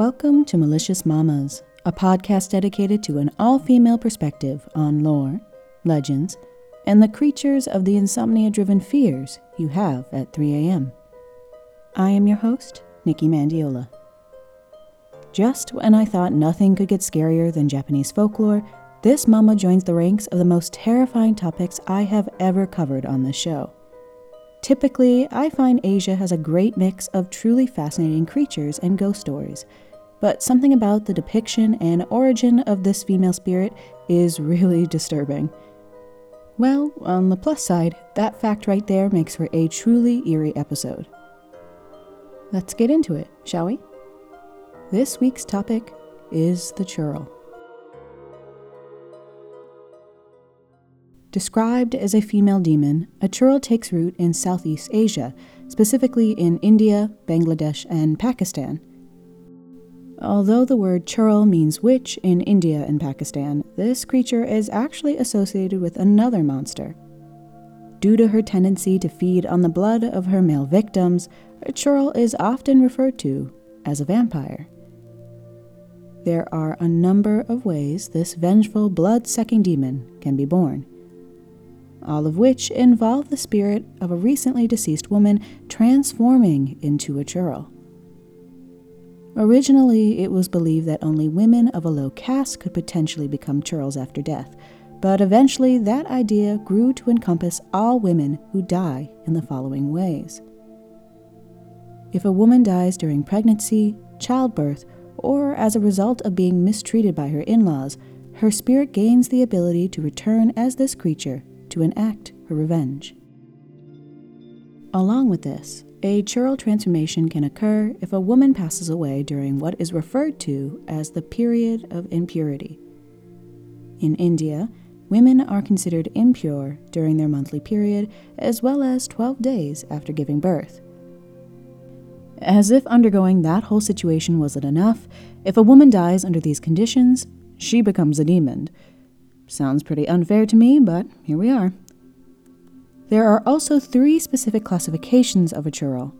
Welcome to Malicious Mamas, a podcast dedicated to an all female perspective on lore, legends, and the creatures of the insomnia driven fears you have at 3 a.m. I am your host, Nikki Mandiola. Just when I thought nothing could get scarier than Japanese folklore, this mama joins the ranks of the most terrifying topics I have ever covered on this show. Typically, I find Asia has a great mix of truly fascinating creatures and ghost stories, but something about the depiction and origin of this female spirit is really disturbing. Well, on the plus side, that fact right there makes for a truly eerie episode. Let's get into it, shall we? This week's topic is the churel. Described as a female demon, a churel takes root in Southeast Asia, specifically in India, Bangladesh, and Pakistan. Although the word churel means witch in India and Pakistan, this creature is actually associated with another monster. Due to her tendency to feed on the blood of her male victims, a churel is often referred to as a vampire. There are a number of ways this vengeful, blood sucking demon can be born all of which involve the spirit of a recently deceased woman transforming into a churel. Originally, it was believed that only women of a low caste could potentially become churels after death, but eventually that idea grew to encompass all women who die in the following ways. If a woman dies during pregnancy, childbirth, or as a result of being mistreated by her in laws, her spirit gains the ability to return as this creature to enact her revenge. Along with this, a churel transformation can occur if a woman passes away during what is referred to as the period of impurity. In India, women are considered impure during their monthly period as well as 12 days after giving birth. As if undergoing that whole situation wasn't enough, if a woman dies under these conditions, she becomes a demon, Sounds pretty unfair to me, but here we are. There are also three specific classifications of a churel.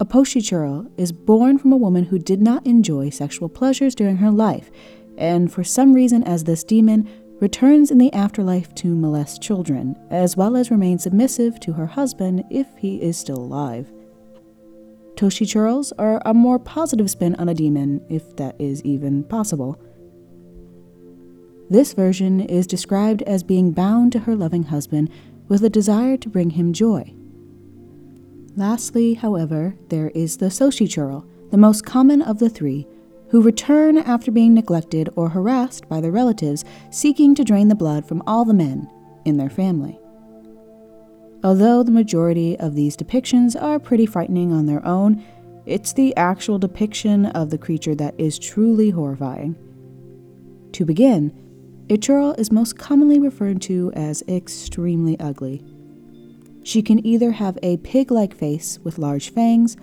A poshi churel is born from a woman who did not enjoy sexual pleasures during her life, and for some reason, as this demon, returns in the afterlife to molest children, as well as remain submissive to her husband if he is still alive. Toshi churels are a more positive spin on a demon, if that is even possible. This version is described as being bound to her loving husband with a desire to bring him joy. Lastly, however, there is the Soshi the most common of the three, who return after being neglected or harassed by their relatives seeking to drain the blood from all the men in their family. Although the majority of these depictions are pretty frightening on their own, it's the actual depiction of the creature that is truly horrifying. To begin, a churel is most commonly referred to as extremely ugly. She can either have a pig like face with large fangs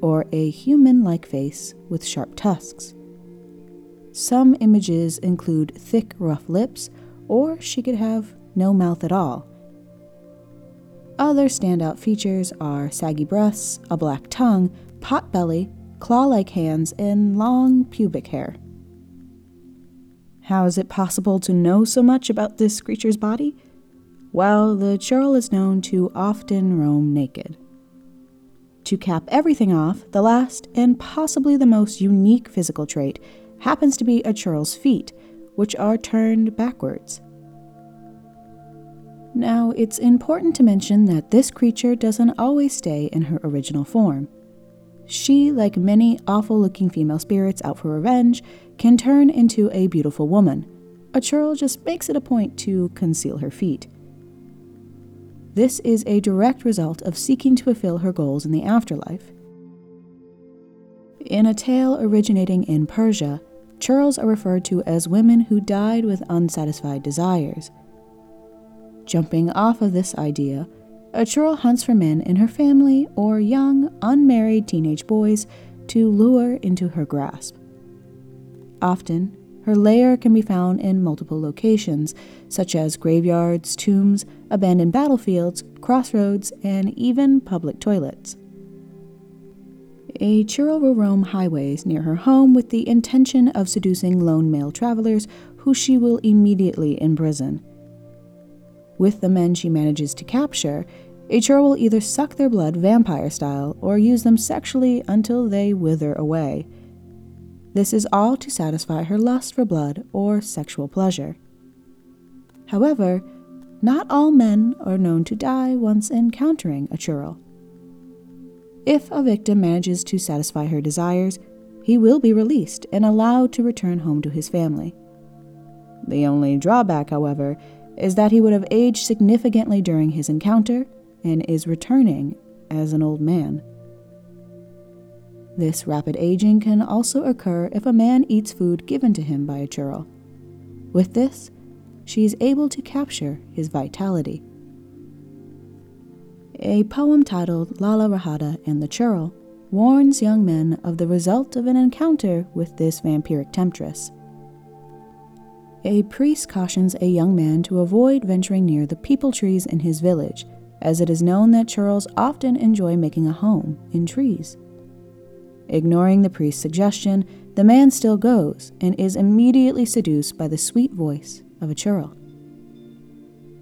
or a human like face with sharp tusks. Some images include thick, rough lips, or she could have no mouth at all. Other standout features are saggy breasts, a black tongue, pot belly, claw like hands, and long pubic hair. How is it possible to know so much about this creature's body? Well, the churel is known to often roam naked. To cap everything off, the last and possibly the most unique physical trait happens to be a churel's feet, which are turned backwards. Now, it's important to mention that this creature doesn't always stay in her original form. She, like many awful looking female spirits out for revenge, can turn into a beautiful woman. A churel just makes it a point to conceal her feet. This is a direct result of seeking to fulfill her goals in the afterlife. In a tale originating in Persia, churels are referred to as women who died with unsatisfied desires. Jumping off of this idea, a churel hunts for men in her family or young, unmarried teenage boys to lure into her grasp. Often, her lair can be found in multiple locations, such as graveyards, tombs, abandoned battlefields, crossroads, and even public toilets. A churel will roam highways near her home with the intention of seducing lone male travelers who she will immediately imprison. With the men she manages to capture, a churel will either suck their blood vampire style or use them sexually until they wither away. This is all to satisfy her lust for blood or sexual pleasure. However, not all men are known to die once encountering a churel. If a victim manages to satisfy her desires, he will be released and allowed to return home to his family. The only drawback, however, is that he would have aged significantly during his encounter and is returning as an old man. This rapid aging can also occur if a man eats food given to him by a churel. With this, she is able to capture his vitality. A poem titled Lala Rahada and the Churel warns young men of the result of an encounter with this vampiric temptress. A priest cautions a young man to avoid venturing near the peepal trees in his village, as it is known that churels often enjoy making a home in trees. Ignoring the priest's suggestion, the man still goes and is immediately seduced by the sweet voice of a churel.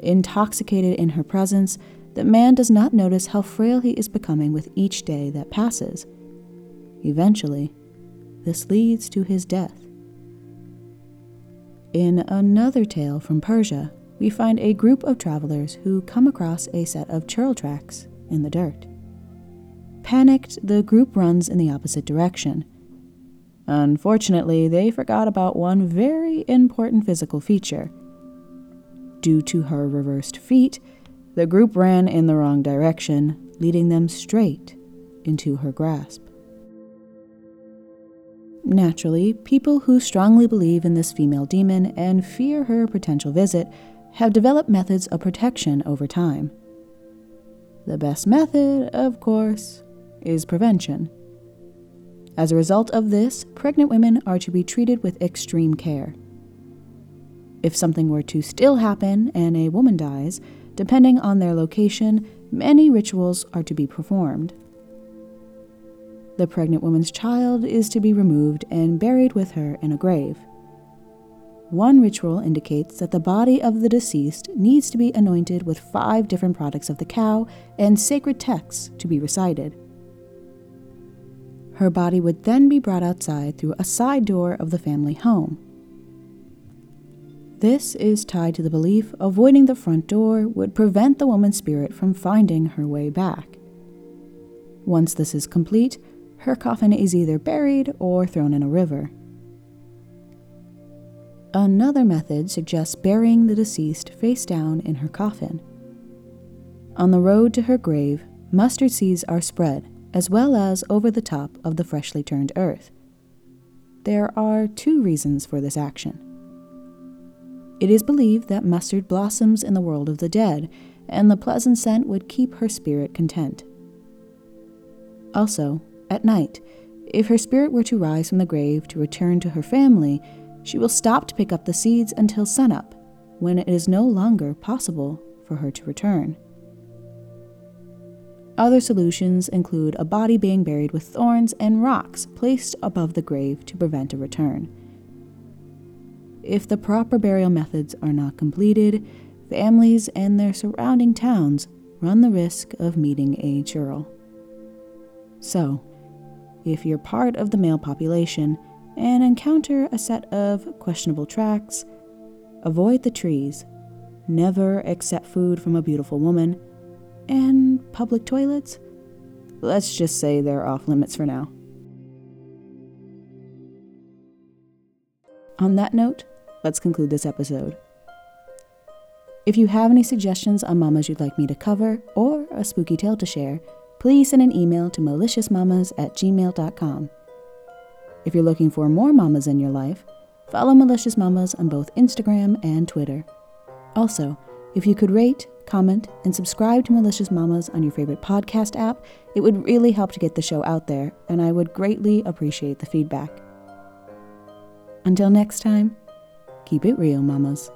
Intoxicated in her presence, the man does not notice how frail he is becoming with each day that passes. Eventually, this leads to his death. In another tale from Persia, we find a group of travelers who come across a set of churel tracks in the dirt. Panicked, the group runs in the opposite direction. Unfortunately, they forgot about one very important physical feature. Due to her reversed feet, the group ran in the wrong direction, leading them straight into her grasp. Naturally, people who strongly believe in this female demon and fear her potential visit have developed methods of protection over time. The best method, of course, is prevention. As a result of this, pregnant women are to be treated with extreme care. If something were to still happen and a woman dies, depending on their location, many rituals are to be performed. The pregnant woman's child is to be removed and buried with her in a grave. One ritual indicates that the body of the deceased needs to be anointed with five different products of the cow and sacred texts to be recited. Her body would then be brought outside through a side door of the family home. This is tied to the belief avoiding the front door would prevent the woman's spirit from finding her way back. Once this is complete, her coffin is either buried or thrown in a river. Another method suggests burying the deceased face down in her coffin. On the road to her grave, mustard seeds are spread as well as over the top of the freshly turned earth. There are two reasons for this action. It is believed that mustard blossoms in the world of the dead, and the pleasant scent would keep her spirit content. Also, at night, if her spirit were to rise from the grave to return to her family, she will stop to pick up the seeds until sunup, when it is no longer possible for her to return. Other solutions include a body being buried with thorns and rocks placed above the grave to prevent a return. If the proper burial methods are not completed, families and their surrounding towns run the risk of meeting a churel. So, if you're part of the male population and encounter a set of questionable tracks, avoid the trees, never accept food from a beautiful woman, and public toilets? Let's just say they're off limits for now. On that note, let's conclude this episode. If you have any suggestions on mamas you'd like me to cover or a spooky tale to share, please send an email to maliciousmamas at gmail.com. If you're looking for more mamas in your life, follow Malicious Mamas on both Instagram and Twitter. Also, if you could rate, comment, and subscribe to Malicious Mamas on your favorite podcast app, it would really help to get the show out there, and I would greatly appreciate the feedback. Until next time, keep it real, mamas.